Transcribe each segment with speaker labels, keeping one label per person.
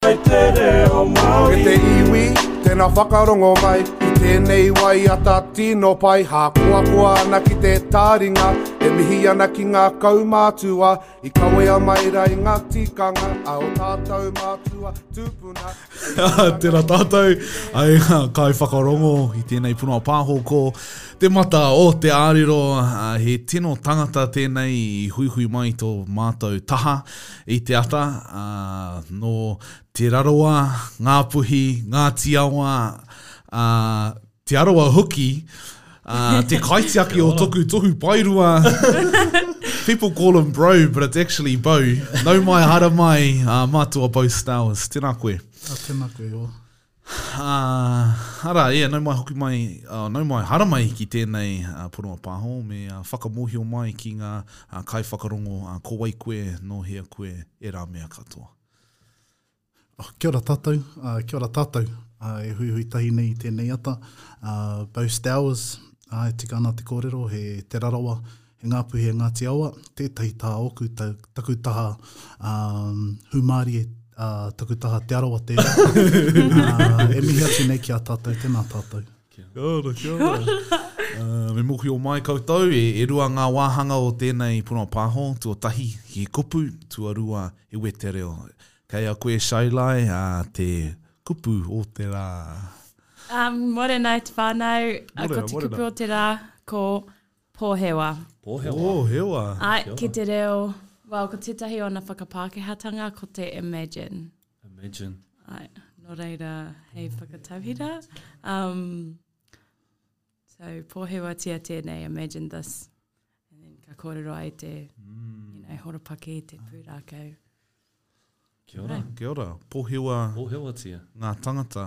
Speaker 1: Hai te reo Māori.
Speaker 2: E te iwi, tēnā whakarongo mai i tēnei waiata tino pai hākoakoa ana ki te tāringa e mihi ana ki ngā kaumātua i kawea mai rā i ngā tikanga a o tātou mātua tūpuna
Speaker 3: Tēnā tātou, ai ngā kai whakarongo i tēnei punua pāho ko te mata o te ārero, he tino tangata tēnei i huihui mai tō mātou taha I te ata, ā, nō Te Rarawa, Ngāpuhi, Ngāti Awa, ā, Te Arawa hoki, ā, te kaitiaki o toku tohu paerua, people call him Bro, but it's actually Bo, nau mai, haere mai, ā, mātua Bo Stowers. Tēnā koe.
Speaker 4: Tēnā koe, ō.
Speaker 3: Ā, arā, e, nau mai hoki mai, ā, nau mai, haramai ki tēnei poronga pāho, me whakamōhio mai ki ngā kaiwhakarongo ko wai koe, nō hea koe, ērā mea katoa.
Speaker 4: Oh, kia ora tātou, ā, kia ora tātou, ā, e huihui tahi nei i tēnei ata, ā, Bo Stowers, ā, e tika ana te kōrero, he Te Rarawa, E Ngāpuhi, e Ngāti Awa, tētahi taha oku, ta, taku taha um, hūmārie, uh, taku taha Te Arawa tērā. uh, e mihi atu nei ki a tātou, tēnā tātou.
Speaker 3: Kia ora, kia ora. Uh, me moki o mai koutou, e, e rua ngā wāhanga o tēnei puna pāho, tuatahi he kupu, tuarua he wetereo. Kei a koe Shailai, a te kupu o te rā.
Speaker 5: Um, morena e te whānau,
Speaker 3: morena,
Speaker 5: ko te
Speaker 3: morena.
Speaker 5: kupu o te rā, ko Pōhewa.
Speaker 1: Pōhewa.
Speaker 3: Pōhewa.
Speaker 5: Ai, ki te reo, well, ko tētahi o ana whakapākehātanga, ko te imagine.
Speaker 1: Imagine.
Speaker 5: Ai, nō reira, hei whakatauhira. Um, so, pōhewa tia tēnei, imagine this. And then ka kōrero ai te, mm. you know, horopaki, te pūrākau.
Speaker 1: Kia ora.
Speaker 3: Kia ora. Pōhewa.
Speaker 1: Pōhewa tia.
Speaker 3: Ngā tangata.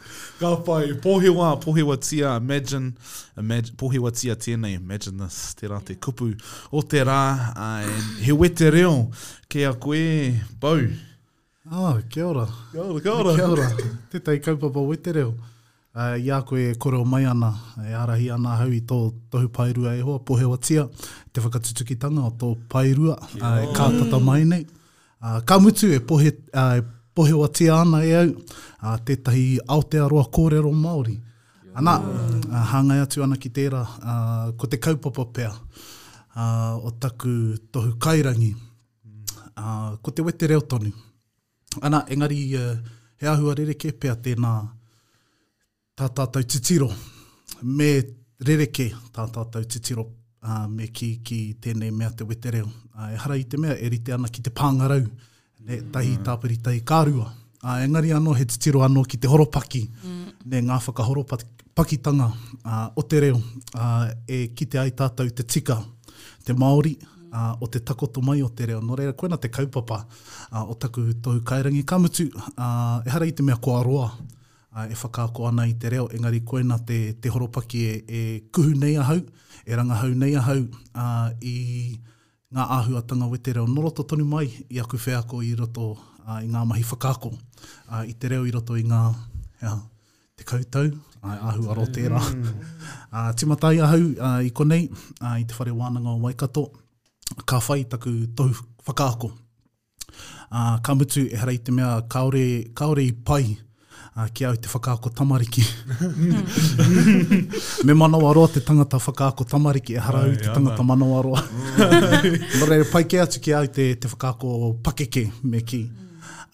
Speaker 3: Ka pai. Pohewa, pohewatia, imagine, imagine, pohewatia tēnei, imagine this, tērā te kupu o te rā, uh, he wete reo kei a koe, Bau.
Speaker 4: Oh, kia ora.
Speaker 3: Kia ora, kia ora.
Speaker 4: Kia ora. Tētai kaupapa wete reo. Uh, I a koe e koreo mai ana, e arahi ana hau i tō tohu paerua e hoa, pohewatia, te whakatutukitanga o tō paerua, uh, e kātata mai nei. Ā, ka mutu e pohe, ā, e pohewatia ana e au, ā, tētahi Aotearoa kōrero Māori. Anā, ā, hāngai atu ana ki tērā, ā, ko te kaupapa pea, ā, o taku tohu kairangi, ā, ko te wetereo tonu. Anā, engari, he āhua rerekē pea tēnā, tā tātou titiro, me rerekē tā tātou titiro, ā, me kī ki tēnei mea te wetereo. Ā, ehara i te mea e rite ana ki te pāngarau, nē, tahi tāpiri, tahi ka rua. Ā, engari anō he titiro anō ki te horopaki, nē, ngā whakahoropakitanga, ā, o te reo, ā, e kite ai tātou te tika, te māori, ā, o te takoto mai o te reo. Nō reira, koina te kaupapa, ā, o taku Tohu Kairangi, ka mutu, ā, ehara i te mea kua roa, ā, e whakaako ana i te reo, engari koina te, te horopaki e, e kuhu nei ahau, e rangahau nei ahau, ā, i ngā āhuatanga wetereo nō roto tonu mai i aku wheako i roto, ā, i ngā mahi whakaako, ā, i te reo i roto i ngā, hea, tekau tau, ā, e āhua rō tērā. Ā, tīmata ai ahau, ā, i konei, ā, i Te Whare Wānanga o Waikato, ka whai taku tohu whakaako. Ā, ka mutu, ehara i te mea kāore, kāore i pai ki a au te whakaako tamariki. Me manawaroa te tangata whakaako tamariki, ehara
Speaker 3: au
Speaker 4: te tangata manawaroa. Nō reira, pai kē atu ki a au te, te whakaako pakeke, me kī.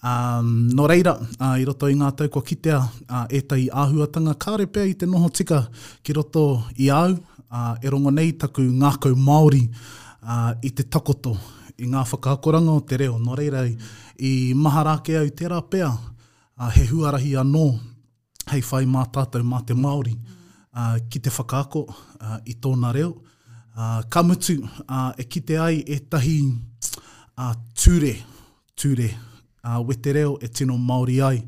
Speaker 4: Um, nō reira, ā, i roto i ngā tau kua kitea ā, ētahi āhuatanga, kāore pea i te noho tika ki roto i a au, ā, e rongo nei taku ngākau Māori ā, i te takoto. i ngā whakaakoranga o te reo, nō reira i mahara ake au tērā pea he huarahi anō hei whai mā tātou, mā te Māori, ki te whakaako i tōna reo. Ka mutu, e kite ai ētahi ture, ture wetereo e tino Māori ai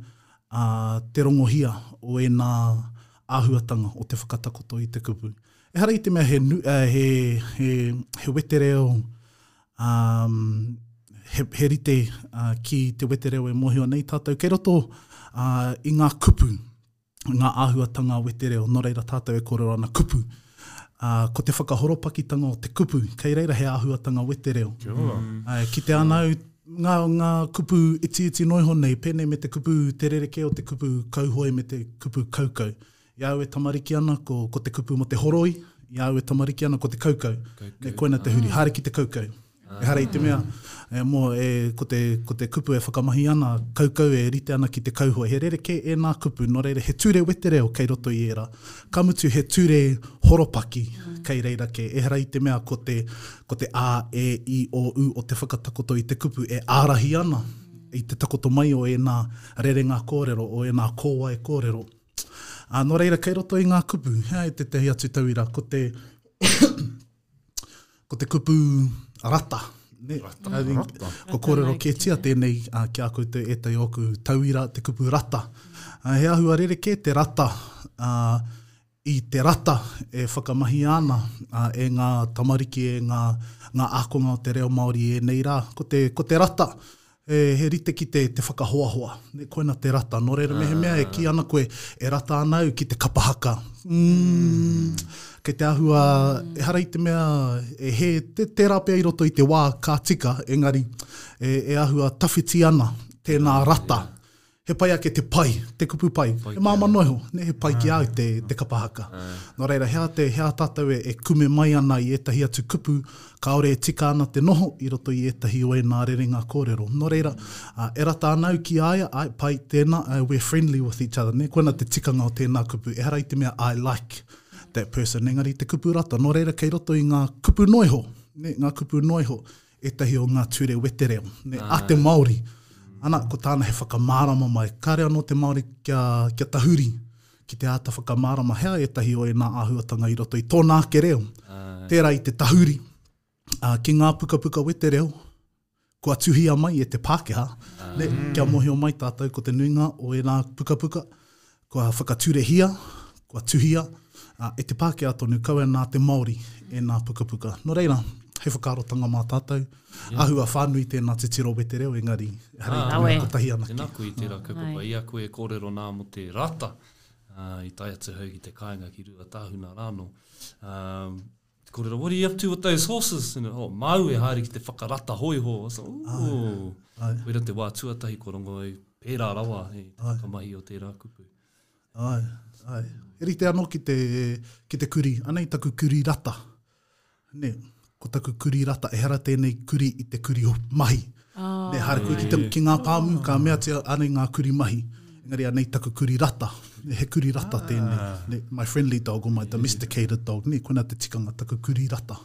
Speaker 4: te rongohia o ēnā āhuatanga o te whakatakoto i te kupu. Ehara i te mea he wetereo, he rite ki te wetereo e mōhio ana i tātou kei roto i ngā kupu, ngā āhuatanga wetereo, nō reira tātou e kōrero ana kupu. Ko te whakahoropakitanga o te kupu, kei reira he āhuatanga wetereo.
Speaker 1: Kia ora.
Speaker 4: Kitea ana au ngā kupu itiiti noa iho nei, pēnei me te kupu te rerekē o te kupu kauhoe me te kupu kaukau. I a au e tamariki ana, ko, ko te kupu mo te horoi, i a au e tamariki ana, ko te kaukau. Kaukau. Me koina te huri, haere ki te kaukau. Ehara i te mea, e, mo, e, ko te, ko te kupu e whakamahi ana, kaukau e rite ana ki te kauhoe. He rerekē ēnā kupu, nō reira, he ture wetereo kei roto i ērā. Ka mutu he ture horopaki kei reira kē. Ehara i te mea ko te, ko te ā, e, i, o, u o te whakatakoto i te kupu e ārahi ana i te takoto mai o ēnā rerenga kōrero, o ēnā kōwae kōrero. Ā, nō reira, kei roto i ngā kupu, hea e tētahi atu tauira, ko te, ko te kupu rata, ne? Rata. I think, rata. ko kōrero kētia tēnei uh, ki a koutou ētahi ōku tauira, te kupu rata. Uh, he ahua rerekē te rata, uh, i te rata e whakamahi ana uh, e ngā tamariki, e ngā, ngā ākonga o te reo Māori e nei rā. Ko te, ko te rata, He rite ki te te whakahoahoa. Ne, koina te rata. No reira mehemea e ki ana koe e rata ana au ki te kapa haka. Umm. Kei te ahua, ehara i te mea e he te tera pea i roto i te wa ka tika engari e e ahua tawhiti ana tena rata He pai ake te pai, te kupu pai. He māmā noa iho, he pai ki a au te kapa haka. Nō reira, he aha tātou e kume mai ana i ētahi atu kupu kāore e tika ana te noho i roto i ētahi o ēnā rerenga kōrero. Nō reira, e rata ana au ki a ia, āe, pai, tēnā, we're friendly with each other, nē? Koinā te tikanga o tēnā kupu, ehara i te mea I like that person, engari te kupu rata. Nō reira, kei roto i ngā kupu noa iho, nē, ngā kupu noa iho, ētahi o ngā ture wetereo, me a te Māori, ana, ko tāna he whakamārama mai, kāre anō te Māori kia, kia tahuri, ki te āta whakamārama hea ētahi o ēnā āhuatanga i roto i tōna ake reo, tērā i te tahuri, ā, ki ngā pukapuka wetereo, kua tuhia mai e te Pākehā, nē, kia mōhio mai tātou ko te nuinga o ēnā pukapuka, Kua whakaturehia, kua tuhia, ā, e te Pākehā tonu, kaua nā te Māori ēnā pukapuka. Nō reira, hei whakaarotanga mā tātou, āhua whānui tēnā titiro wetereo engari, ehara i te mea kotahi anake.
Speaker 1: Tēnā koe i tērā kaupapa,
Speaker 5: i
Speaker 1: a koe e kōrero nā mō te rata, i tae atu hau ki te kāinga ki Ruatāhuna rānō. Te korero, what are you up to with those horses? And, oh, māu e haere ki te whakarata hoiho. So, ooh,
Speaker 4: Ai.
Speaker 1: koira te wā tuatahi ko Rongoeu, pērā rawa he whakamahi o tērā kupu.
Speaker 4: Ai, ai. E rite anō ki te, ki te kuri, anei taku kuri rata. Ne, ko taku kuri rata, ehara tēnei kuri i te kuri mahi. Me haere koe ki te, ki ngā pāmu, ka mea te, anei ngā kurī mahi, engari anei taku kurī rata, he kurī rata tēnei, my friendly dog or my domesticated dog, nē, koinā te tikanga, taku kurī rata.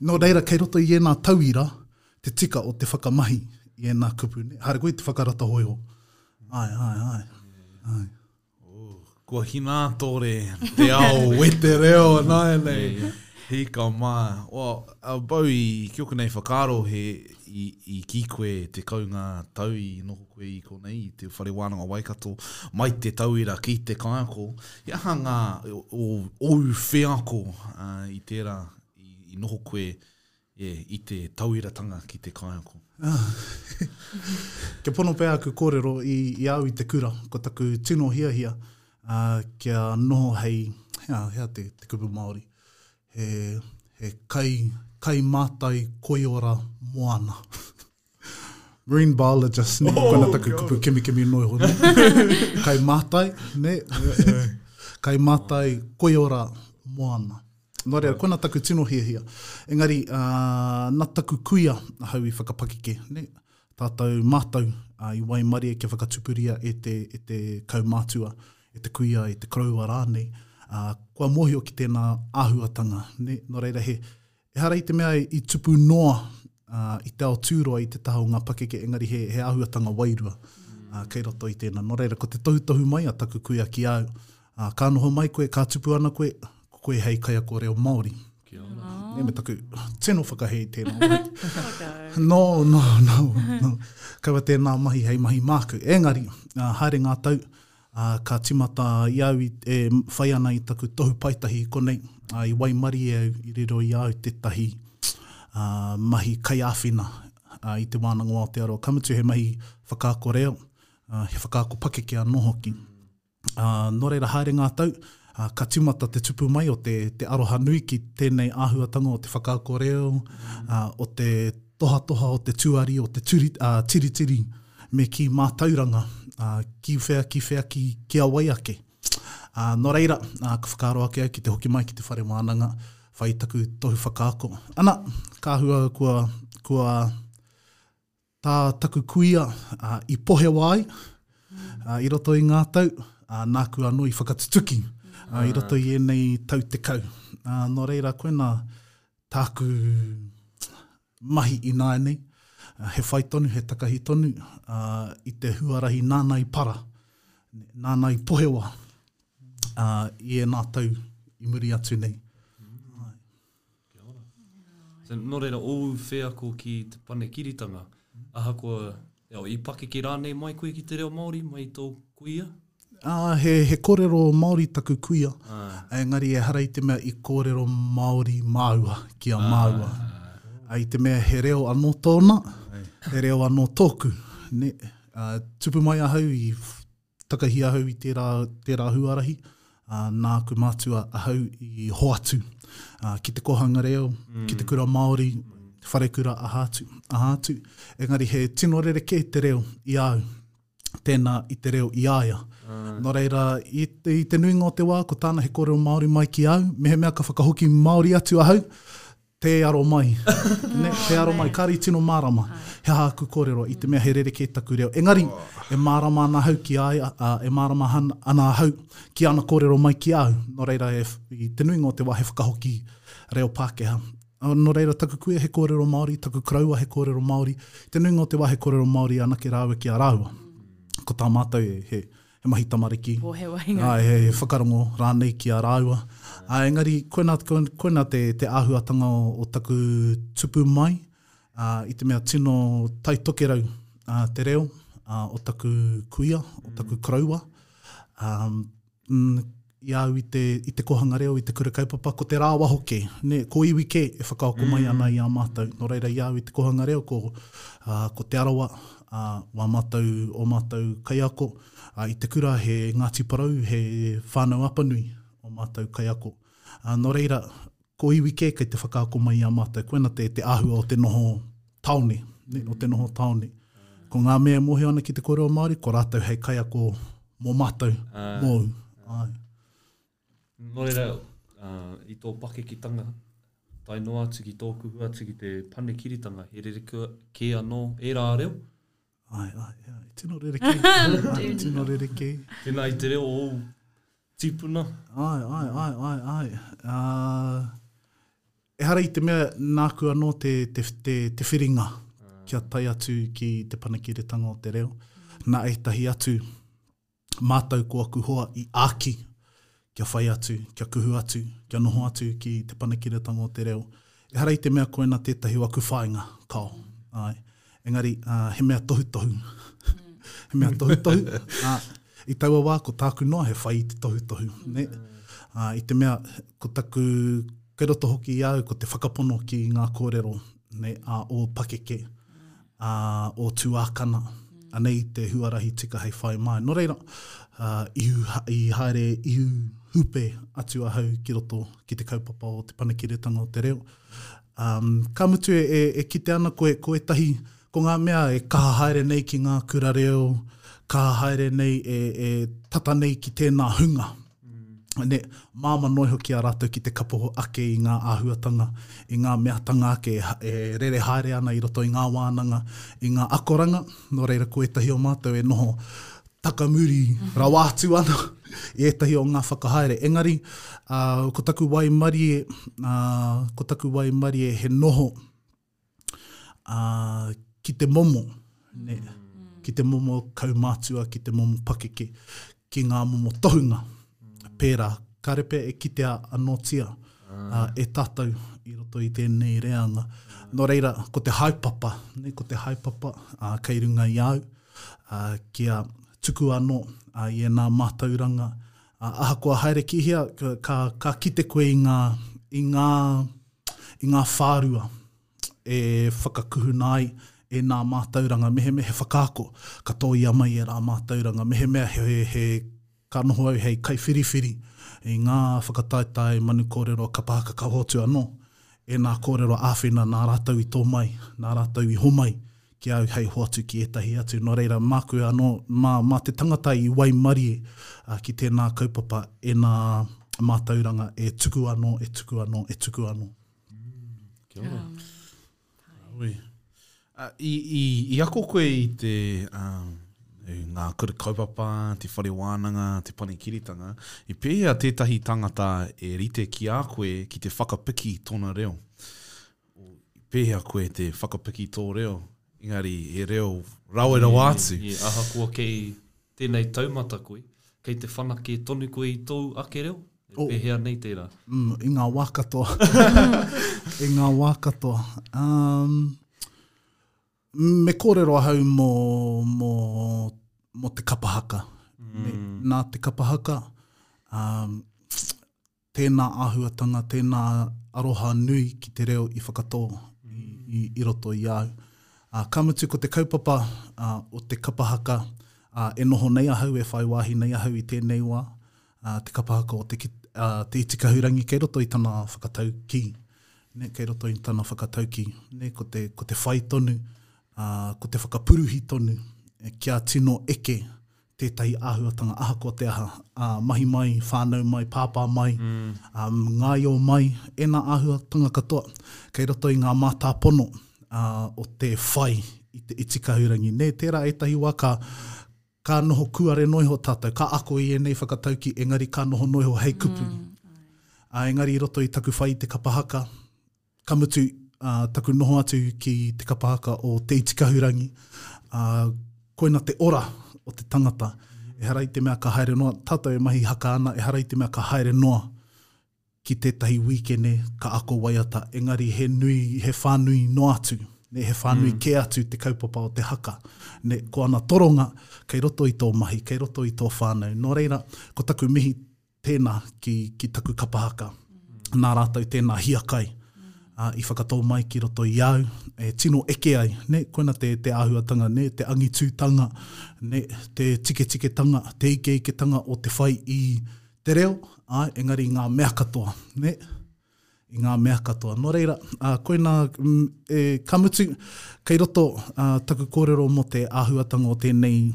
Speaker 4: Nō reira, kei roto i ēnā tauira, te tika o te whakamahi i ēnā kupu, nē, haere koe te whakarata hōiho. Āe, āe, āe.
Speaker 3: Kua Hinātore, Te Ao Wetereo, nāianei, he ika mā. Well, a Bowie, ki oku nei whakaaro, he i, i ki koe te kaunga tau i noho koe i konei, i te whare wānanga Waikato, mai te tauira ki te kaiako, he aha ngā, o, ou wheako uh, i tērā, i, i noho koe E, i te tauiratanga ki te kaiako.
Speaker 4: Ah. Kia pono pea aku kōrero i, i au i te kura, ko taku tino hiahia, ah, kia noho hei, hea, hea te, te kupu Māori, he, he kai, kai mātai koiora moana. Marine biologist, ne, oh, kona taku kupu kemikemi noe hono. kai mātai, ne, kai mātai koiora moana. Nō reira, kona taku tino hiahia. Engari, uh, na taku kuia ahau i whakapakike, ne, tātou mātou uh, i waimarie kia whakatupuria e te, e te kaumātua, e te kuia, e te koroua rānei, uh, kua mōhio ki tēnā āhuatanga. Ne, nō reira, he, Ehara i te mea i tupu noa i te ao tūroa i te taha o ngā pakeke engari he, he āhuatanga wairua uh, kei roto i tēnā. Nō reira, ko te tohutohu mai a taku kuia ki au, uh, ka noho mai koe, ka tupu ana koe, ko koe hei kaiako reo Māori.
Speaker 1: Kia ora.
Speaker 4: Nē, me taku tino whakahē i tēnā. no, no, no, no. Kaua tēnā mahi hei mahi māku. Engari, uh, haere ngā tau, Ā, ka tīmata i a au e whai ana i taku tohu paetahi i konei, ā, i waimarie au i riro i a au tētahi mahi kaiāwhina i Te Wānanga o Aotearoa, ka mutu he mahi whakaako reo, he whakaako pakeke anō hoki. Nō reira, haere ngā tau, ā, ka tīmata te tupu mai o te, te aroha nui ki tēnei āhuatanga o te whakaako reo, ā, o te tohatoha, o te tuari, o te turi, ā, tiritiri, me kī mātauranga, ā, ki whea, ki whea, ki, ki a wai ake. Ā, nō reira, ā, ka whakaaro ake au ki te hoki mai ki te whare wānanga, whai taku tohu whakaako. Ana, ka hua kua, kua. Tā taku kuia i pohewa ai i roto i ngā tau, nāku anō i whakatutuki i roto i ēnei tau tekau. Nō reira, koinā tāku mahi ināianei, he whai tonu, he takahi tonu i te huarahi nāna i para, nāna i pohewa i ēnā tau i muri atu nei. Kia ora.
Speaker 1: So, nō reira, ōu wheako ki te panekiritanga, ahakoa, eo, i pakeke rānei mai koe ki te reo Māori, mai i tō kuia?
Speaker 4: Āe, he, he kōrero Māori taku kuia, engari ehara i te mea i kōrero Māori māua ki a māua. Āe. I te mea he reo anō tōna, he reo anō tōku, nē. Ā, tupu mai ahau i Takahi ahau i tērā, tērā huarahi, ā, nāku mātua ahau i hoatu, ā, ki te kōhanga reo, mm. ki te kura Māori, te wharekura aha atu, aha atu. Engari he tino rerekē te reo i au, tēnā i te reo i a ia. Uh. Nō reira, i te, i te nuinga o te wā, ko tāna he kōrero Māori mai ki au, mehemea ka whakahoki Māori atu ahau, Tē aro mai. Tē aro mai. Kāre i tino mārama. He aha aku kōrero? I te mea he rerekē taku reo. Engari, e mārama ana ahau ki a ia, ā, e mārama ana ahau ki ana kōrero mai ki a au. Nō reira, i te nuinga o te wā, he whakahoki reo Pākehā. Nō reira, taku kuia he kōrero Māori, taku koroua he kōrero Māori. I te nuinga o te wā, he kōrero Māori anake rāua ki a rāua. Ko tā mātou, he. he mahi tamariki.
Speaker 5: Or he wahinga.
Speaker 4: Āe, he whakarongo rānei ki a rāua. Āe, engari, koina, koina te, te āhuatanga o, o taku tupu mai, ā, i te mea tino taitokerau ā, te reo ā, o taku kuia, o taku koroua. Ā, i a au i te, i te kōhanga reo, i te kura kaupapa, ko te rāwaho kē, nē, ko iwi kē e whakaako mai ana i a mātou. Nō reira, i a au i te kōhanga reo, ko, ā, ko Te Arawa, ā, wā mātou, ō mātou kaiako, ā, i te kura he Ngāti Porou, he Whānau Apanui ō mātou kaiako. Ā, nō reira, Ko iwi kē kei te whakaako mai i a mātou, koina te te āhua o te noho tāone, o te noho tāone. Ko ngā mea e mōhio ana ki te kōrero Māori, ko rātou hei kaiako mō mātou, mōu. Āe.
Speaker 1: Nō reira, i tō pakekitanga, tae noa atu ki tōku hua atu ki te panekiritanga, he rerekē anō ērā reo,
Speaker 4: Ai, ai, ai. Tino rereke. Tino rereke.
Speaker 1: Tēnā i te reo o tīpuna.
Speaker 4: Ai, ai, ai, ai, ai. Uh, ehara i te mea nāku anō te, te, te, te whiringa kia tai atu ki te panakiretanga o te reo. Nā ētahi atu, mātou ko aku hoa i āki kia whai atu, kia kuhu atu, kia noho atu ki Te Panekiretanga o te Reo. Ehara i te mea koina tētahi o aku whāinga, kao, āe. Engari, ā, he mea tohutohu. He mea tohutohu, ā, i taua wā ko tāku noa he whai i te tohutohu, nē. Ā, i te mea, ko taku, kei roto hoki i a au ko te whakapono ki ngā kōrero, nē, ā, ō pakeke. ā, o tuākana, anei te huarahi tika hei whai māi. Nō reira, ā, i, i haere ihu hupe atu ahau ki roto ki te kaupapa o te panekiretanga o te reo. Ā, ka mutu e, e, e kite ana koe ko ētahi, ko ngā mea e kaha haere nei ki ngā kura reo, kaha haere nei e, e tata nei ki tēnā hunga. Māmā noa iho ki a rātou ki te kapoho ake i ngā āhuatanga, i ngā meatanga ake e rere haere ana i roto i ngā wānanga, i ngā akoranga, nō reira ko ētahi o mātou e noho takamuri rawa atu ana i ētahi o ngā whakahaere. Engari, ko taku waimarie, ko taku waimarie he noho, ā, ki te momo, nē, ki te momo kaumātua, ki te momo pakeke, ki ngā momo tohunga, pērā, kāre pea e kitea anōtia e tātou i roto i tēnei reanga. Nō reira, ko te haepapa, nē, ko te haepapa kei runga i a au, kia tuku anō i ēnā mātauranga, ahakoa haere ki hea, ka, ka kite koe i ngā, i ngā, i ngā whārua e whakakuhuna ai e nā mātauranga mehemea, he whakaako ka tōia mai e rā mātauranga mehemea, he, he, ka noho au hei kaiwhiriwhiri i ngā whakataetae manu kōrero kapa haka ka hotu anō e nā kōrero āwhina nā rātou i tō mai, nā rātou i homai ki au hei hoatu ki ētahi atu, nō reira māku anō, mā, mā te tangata i waimarie ki tēnā kaupapa, ēnā mātauranga e tuku anō, e tuku anō, e tuku anō.
Speaker 1: Kia ora.
Speaker 3: Kāhui. Uh, i, i, i ako koe i te... Uh, ngā kura kaupapa, te whare wānanga, te panekiritanga, i pēhea tētahi tangata e rite ki a koe ki te whakapiki tōna reo? pēhea koe te whakapiki tō reo, engari he reo rawe rawa
Speaker 1: atu. Nē, nē, ahakoa kei tēnei taumata koe, kei te whanake tonu koe i tōu ake reo, e pēhea nei tērā?
Speaker 4: Ū, i ngā wā katoa. I ngā wā katoa. Ām, me kōrero ahau mō, mō, mō te kapa haka. Nā te kapa haka, ām, Tēnā āhuatanga, tēnā aroha nui ki te reo i whakatō i roto i au. Ka mutu ko te kaupapa o te kapa haka e noho nei ahau, e whai wāhi nei ahau i tēnei wā, te kapa haka o Te Iti Kahurangi kei roto i tana whakataukī, kei roto i tana whakataukī, ko te whai tonu, ko te whakapuruhi tonu kia tino eke tētahi āhuatanga ahakoa te aha, ā, mahi mai, whānau mai, pāpā mai, ā, ngaio mai, ēnā āhuatanga katoa kei roto i ngā mātāpono, ā, o te whai i te iti kahurangi. Nē, tērā ētahi wā ka, ka noho kūare noa iho tātou, ka ako i ēnei whakataukī, engari ka noho noa iho hei kupu. Ā, engari i roto i taku whai i te kapa haka, Ka mutu, ā, taku noho atu ki te kapa haka o Te Iti Kahurangi, ā, koina te ora o te tangata. Ehara i te mea ka haere noa, tātou e mahi haka ana, ehara i te mea ka haere noa ki tētahi wīkene ka ako waiata, engari he nui, he whānui noa atu, nē, he whānui kē atu te kaupapa o te haka, nē, ko ana toronga kei roto i tō mahi, kei roto i tō whānau. Nō reira, ko taku mihi, Tēnā ki, ki taku kapa haka. Nā rātou tēnā hiakai i whakatō mai ki roto i au, e tino eke ai, nē, koina te, te āhuatanga, nē, te angitūtanga, nē, te tiketiketanga, te ikeiketanga o te whai i te reo, āe, engari ngā mea katoa, nē. i ngā mea katoa. Nō reira, ā, koinā, e, ka mutu, kei roto ā, taku kōrero mō te āhuatanga o tēnei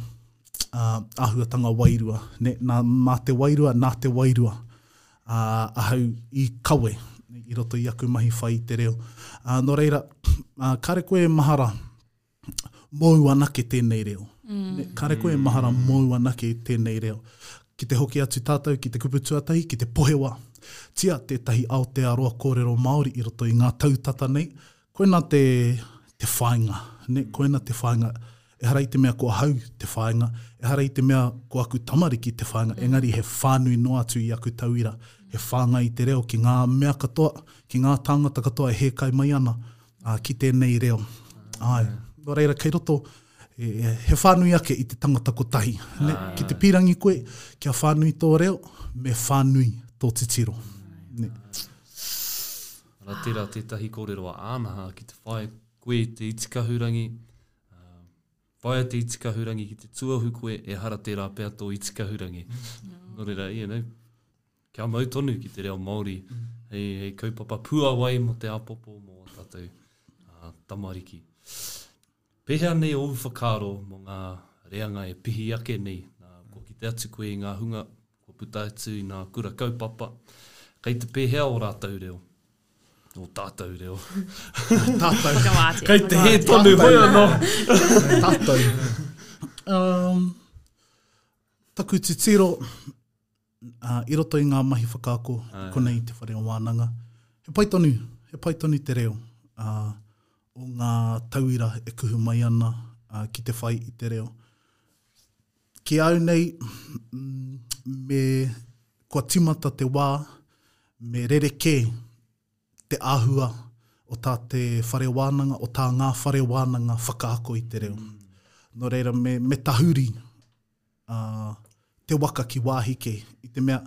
Speaker 4: ā, āhuatanga wairua. Ne, nā, mā te wairua, nā te wairua ā, ahau i kawe i roto i aku mahi whai i te reo. Ā, nō reira, ā, kāre koe e mahara mōu anake tēnei reo. Mm. Kāre koe e mahara mm. mōu anake tēnei reo. Ki te hoki atu tātou ki te kupu tuatahi, ki te pohewa. Tia tētahi Aotearoa kōrero Māori i roto i ngā tau tata nei. Koina te, te whainga. Ne? Koina te whainga. Ehara i te mea ko ahau te whainga. Ehara i te mea ko aku tamariki te whainga. Mm. Engari he whānui noa atu i aku tauira. He whāngai i te reo ki ngā mea katoa, ki ngā tāngata katoa e hēkai mai ana. ā, ki tēnei reo. Āe, nō reira, kei roto, e, he whānui ake i te tangata kotahi. Ne? Ki te pīrangi koe, kia whānui tō reo, me whānui tō titiro. Ne?
Speaker 1: Ara tērā tētahi kōrero a Ānaha ki te whae koe i te itikahurangi, uh, whaia te itikahurangi ki te tuahu koe, e hara tērā pea tō itikahurangi. Mm. Nō reira, you know, kia mau tonu ki te reo Māori hei, hei kaupapa puawai mō te apopo mō a tātou uh, tamariki. Pehea nei ōu whakaaro mō ngā reanga e pihi ake nei, nā, kua kite atu koe i ngā hunga, kua puta atu i ngā kura kaupapa, kei te pehea o rātou reo, o tātou reo.
Speaker 4: tātou.
Speaker 1: Kei te he tonu hoi anō.
Speaker 4: tātou. Um, taku titiro, i roto i ngā mahi whakaako
Speaker 1: i
Speaker 4: konei i te whare o Wānanga. He pai tonu, he pai tonu te reo o ngā tauira e kuhu mai ana ki te whai i te reo. Ki au nei, me kua timata te wā, me rere kē te āhua o tā te whare wānanga, o tā ngā whare wānanga whakaako i te reo. Nō reira, me tahuri. a te waka ki wāhi kē, i te mea,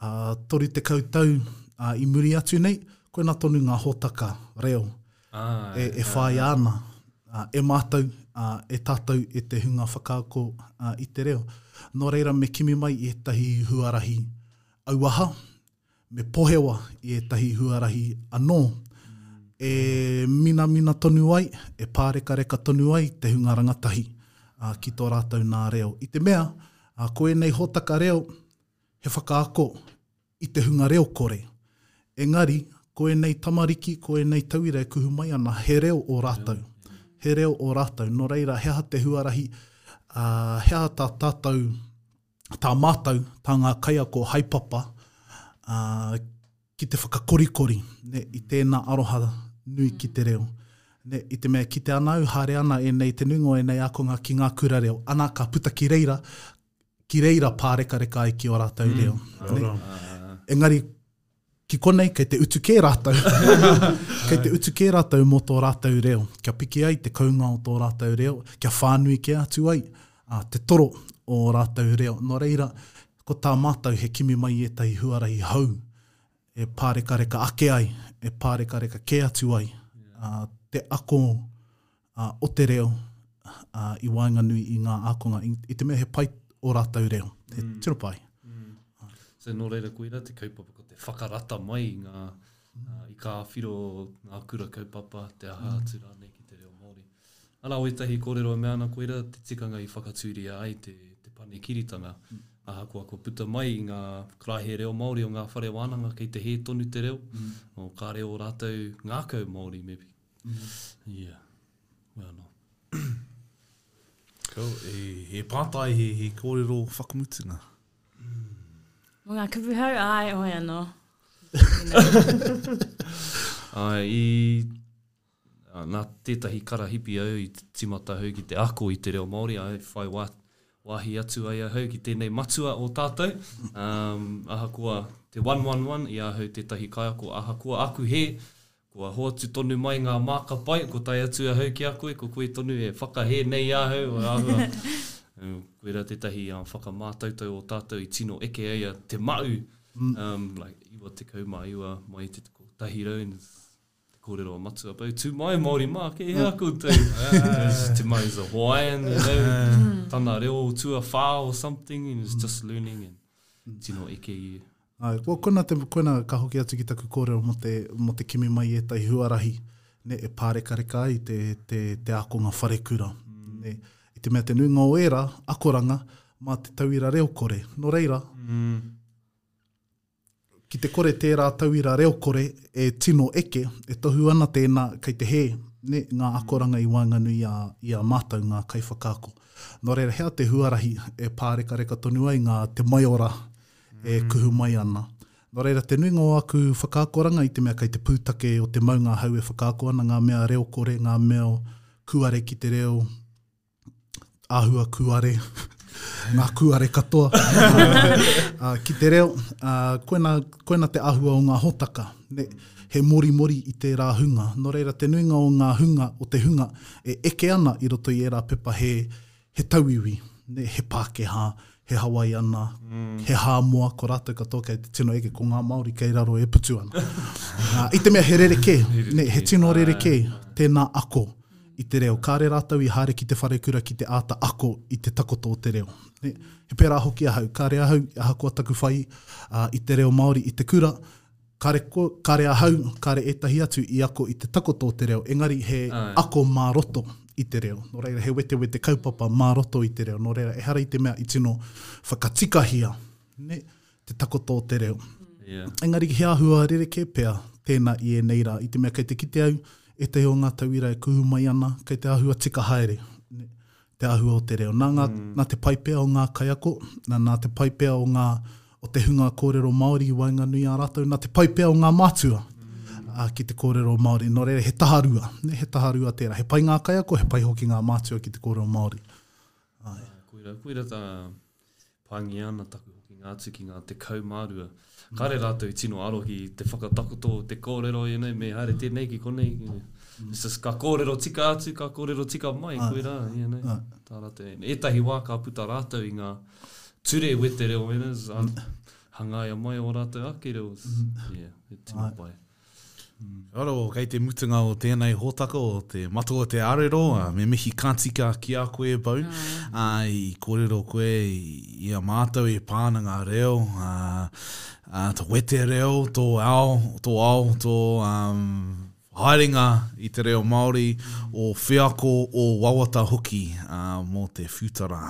Speaker 4: a, 30 tau a, i muri atu nei, koina tonu ngā hōtaka reo e, e whāia ana a, e mātou, a, e tātou, e te hunga whakaako a, i te reo. Nō reira, me kimi mai i ētahi huarahi auaha, me pohewa i ētahi huarahi anō e minamina tonu ai, e pārekareka tonu ai te hunga rangatahi ki tō rātou nā reo. I te mea, ko ēnei hōtaka reo he whakaako i te hunga reo kore. Engari, ko ēnei tamariki, ko ēnei tauira e kuhu mai ana, he reo o rātou. He reo o rātou. Nō reira, he aha te huarahi, he aha tā tātou tā mātou, tā ngā kaiako haepapa ki te whakakorikori i tēnā aroha nui ki te reo. I te mea kite ana au haere ana ēnei te nuinga o ēnei ākonga ki ngā kura reo, ana ka puta ki reira, ki reira pārekareka ai ki ō rātou reo. Engari Ki konei, kei te utu kē rātou, kei te utu kē rātou mō tō rātou reo, kia piki ai te kounga o tō rātou reo, kia whānui kē atu ai te toro o ō rātou reo. Nō reira, ko tā mātou he kimi mai i ētahi huarahi hou e pārekareka ake ai, e pārekareka kē atu ai te ako ā, o te reo, ā, i waenganui i ngā ākonga, i, i te mea he pai ō rātou reo, he tino pai.
Speaker 1: So nō reira koira te kaupapa ko te whakarata mai i ngā, ā, i kā whiro ngā kura kaupapa, te aha atu rānei ki te reo Māori. Arā wētahi kōrero e mea ana koira te tikanga i whakatūria ai te, te pane kiritanga, ahakoa kua puta mai i ngā karaehe reo Māori o ngā whare wānanga kei te hē tonu te reo, o kāre ō rātou ngākau Māori me, Yeah. Well, no.
Speaker 3: Ko, e, e pātai he, he kōrero whakamutunga.
Speaker 5: Mo ngā kupuhau, ai, oi anō.
Speaker 1: ai, i, a, nā tētahi karahipi au i timata hau ki te ako i te reo Māori, ai whai wā, wāhi atu ai ahau ki tēnei matua o tātou. Um, ahakoa te 111 i ahau tētahi kaiako, ahakoa aku he Kua hoatu tonu mai ngā māka pai, kua tae atu ahau ki a koe, ko koe tonu e whakahē nei ahau, e āhua, koirā tētahi whakamātautau o tātou i tino eke ai a Te Maʻu, like, iwa tekau mā iwa, mai i te tekau tahi rau, and it's te kōrero a Matua Bau, tū mai Māori mā, kei hea koutou? Because Te Maʻu is a Hawaiian, you know, tana reo tuawhā or something, and it's just learning, and tino eke i.
Speaker 4: Āe, kua kona te, kona ka hoki atu ki taku kōrero mō te, mō te kimi mai i ētahi huarahi, nē, e pārekareka ai te, te, te ākonga wharekura, nē. I te mea te nuinga o ērā akoranga mā te tauira reo kore. Nō reira, ki te kore tērā tauira reo kore e tino eke, e tohu ana tēnā kei te hē, nē, ngā akoranga i waenganui i a, i a mātou ngā kaiwhakaako. Nō reira, he aha te huarahi e pārekareka tonu ai ngā, te maiora, e kuhu mai ana. Nō reira, te nuinga o aku whakaakoranga i te mea kei te pūtake o te maunga ahau e whakaako ana ngā mea reo kore, ngā mea kūare ki te reo, āhua kūare, ngā kūare katoa, ā, ki te reo, ā, koina, koina te āhua o ngā hōtaka. Ne, he morimori i tērā hunga. Nō reira, te nuinga o ngā hunga, o te hunga e eke ana i roto i ērā pepa he, He tauiwi, he Pākehā, he Hawaiana, he Hāmoa, ko rātou katoa kei te tino eke, ko ngā Māori kei raro e putu ana. I te mea he rerekē, he tino rerekē tēnā ako i te reo. Kāre rātou i haere ki te wharekura ki te āta ako i te takoto o te reo. He pērā hoki ahau, kāre ahau, ahakoa taku whai i te reo Māori i te kura, Kare koe, kare ahau, kare ētahi atu i ako i te takoto o te reo, engari he ako mā roto i te reo. Nō reira, he wetewete kaupapa mā roto i te reo. Nō reira, ehara i te mea i tino whakatikahia te takoto o te reo. Engari, he āhua rerekē pea tēnā i ēnei rā, i te mea kei te kite au ētahi o ngā tauira e kuhu mai ana, kei te āhua tika haere. te āhua o te reo. Nā, ngā, mm. nā te paipea o ngā kaiako, nā, nā te paipea o, ngā, o te hunga kōrero Māori i waenganui a rātou, nā te paipea o ngā mātua mm. a, ki te kōrero Māori. Nō reira, he taharua, ne, he taharua tērā. He pai ngā kaiako, he pai hoki ngā mātua ki te kōrero Māori. Ai.
Speaker 1: Koira, koira tā, pāngia ana taku hokinga atu ki ngā tekau mā rua. Kāre rātou tino aro ki te whakatakoto o te kōrero i nei, me haere tēnei ki konei. It's just, ka kōrero tika atu, ka kōrero tika mai, koe rā, i
Speaker 4: nei.
Speaker 1: Tā rātou, ētahi wā ka puta rātou i ngā ture wetereo, you know, hangaia mai o rātou ake reo. Yeah, e tino pai.
Speaker 3: Kia ora, o kei te mutunga o tēnei hōtaka o te Matua o te Arero, me mihi ka tika ki a koe Bou, i kōrero koe i a mātou e pā ana ngā reo, tō wete reo, tō ao, tō ao, tō haerenga i te reo Māori, ō wheako, ō wawata hoki mō te
Speaker 4: futa rā.